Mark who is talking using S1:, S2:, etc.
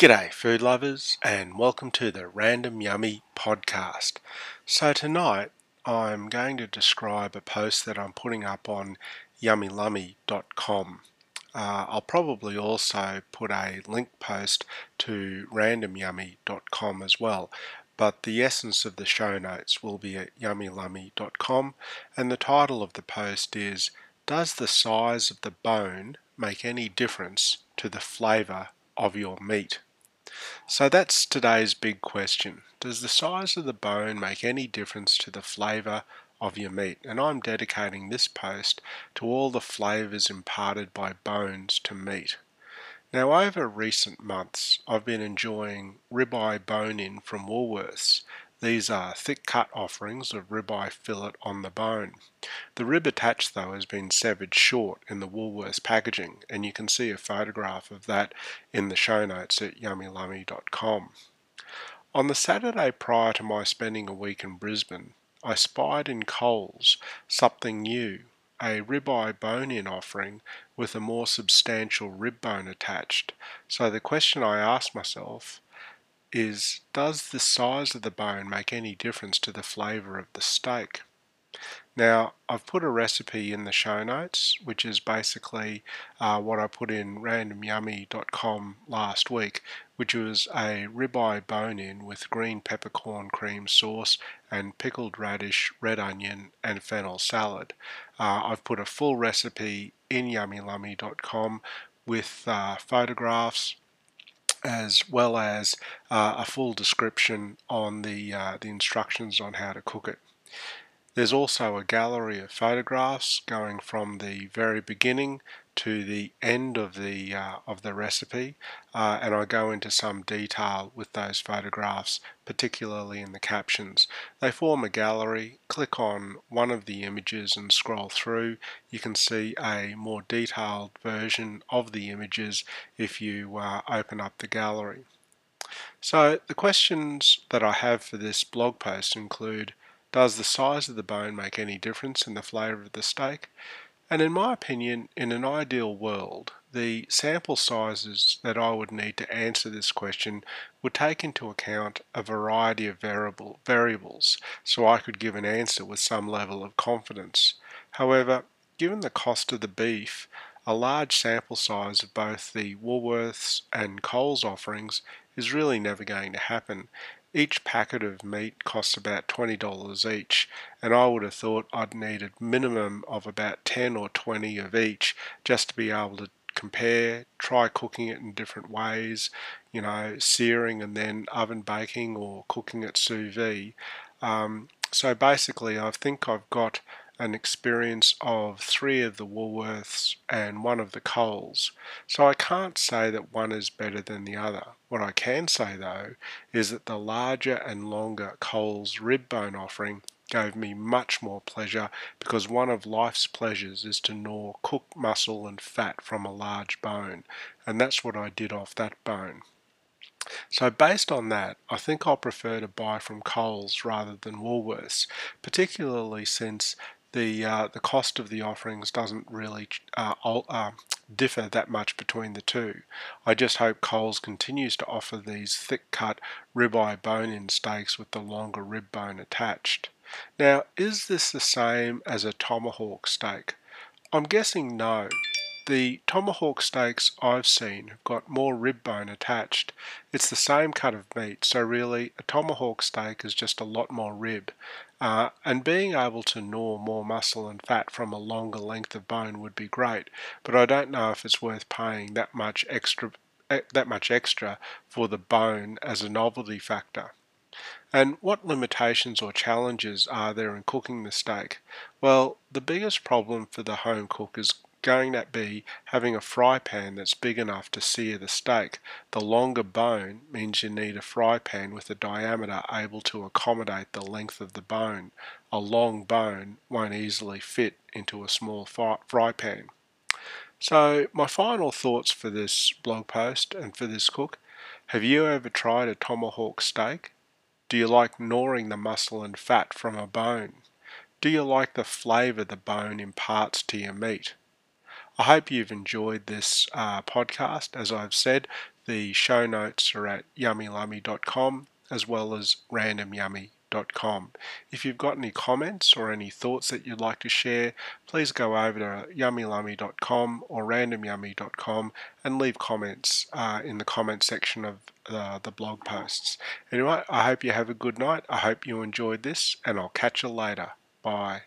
S1: G'day, food lovers, and welcome to the Random Yummy podcast. So, tonight I'm going to describe a post that I'm putting up on yummylummy.com. Uh, I'll probably also put a link post to randomyummy.com as well, but the essence of the show notes will be at yummylummy.com, and the title of the post is Does the size of the bone make any difference to the flavour of your meat? So that's today's big question. Does the size of the bone make any difference to the flavour of your meat? And I'm dedicating this post to all the flavours imparted by bones to meat. Now, over recent months, I've been enjoying ribeye bone in from Woolworths. These are thick cut offerings of ribeye fillet on the bone. The rib attached, though, has been severed short in the Woolworths packaging, and you can see a photograph of that in the show notes at yummylummy.com. On the Saturday prior to my spending a week in Brisbane, I spied in Coles something new a ribeye bone-in offering with a more substantial rib bone attached. So the question I asked myself is, does the size of the bone make any difference to the flavour of the steak? Now, I've put a recipe in the show notes, which is basically uh, what I put in randomyummy.com last week, which was a ribeye bone in with green peppercorn cream sauce and pickled radish, red onion, and fennel salad. Uh, I've put a full recipe in yummylummy.com with uh, photographs as well as uh, a full description on the, uh, the instructions on how to cook it. There's also a gallery of photographs going from the very beginning to the end of the uh, of the recipe uh, and I go into some detail with those photographs particularly in the captions. They form a gallery, click on one of the images and scroll through. You can see a more detailed version of the images if you uh, open up the gallery. So the questions that I have for this blog post include does the size of the bone make any difference in the flavour of the steak? And in my opinion, in an ideal world, the sample sizes that I would need to answer this question would take into account a variety of variable, variables so I could give an answer with some level of confidence. However, given the cost of the beef, a large sample size of both the Woolworths and Coles offerings is really never going to happen, each packet of meat costs about $20 each, and I would have thought I'd need a minimum of about 10 or 20 of each just to be able to compare, try cooking it in different ways, you know, searing and then oven baking or cooking it sous vide. Um, so basically, I think I've got an experience of three of the Woolworths and one of the Coles. So I can't say that one is better than the other. What I can say though is that the larger and longer Coles rib bone offering gave me much more pleasure because one of life's pleasures is to gnaw cooked muscle and fat from a large bone, and that's what I did off that bone. So based on that, I think I'll prefer to buy from Coles rather than Woolworths, particularly since the uh, the cost of the offerings doesn't really uh, uh, differ that much between the two. I just hope Coles continues to offer these thick cut ribeye bone in steaks with the longer rib bone attached. Now, is this the same as a tomahawk steak? I'm guessing no. The tomahawk steaks I've seen have got more rib bone attached. It's the same cut of meat, so really a tomahawk steak is just a lot more rib. Uh, and being able to gnaw more muscle and fat from a longer length of bone would be great, but I don't know if it's worth paying that much extra eh, that much extra for the bone as a novelty factor. And what limitations or challenges are there in cooking the steak? Well, the biggest problem for the home cook is going to be having a fry pan that's big enough to sear the steak. The longer bone means you need a fry pan with a diameter able to accommodate the length of the bone. A long bone won't easily fit into a small fry pan. So my final thoughts for this blog post and for this cook. Have you ever tried a tomahawk steak? Do you like gnawing the muscle and fat from a bone? Do you like the flavour the bone imparts to your meat? I hope you've enjoyed this uh, podcast. As I've said, the show notes are at yummylummy.com as well as randomyummy.com if you've got any comments or any thoughts that you'd like to share, please go over to yummylummy.com or randomyummy.com and leave comments uh, in the comment section of uh, the blog posts. Anyway, I hope you have a good night. I hope you enjoyed this, and I'll catch you later. Bye.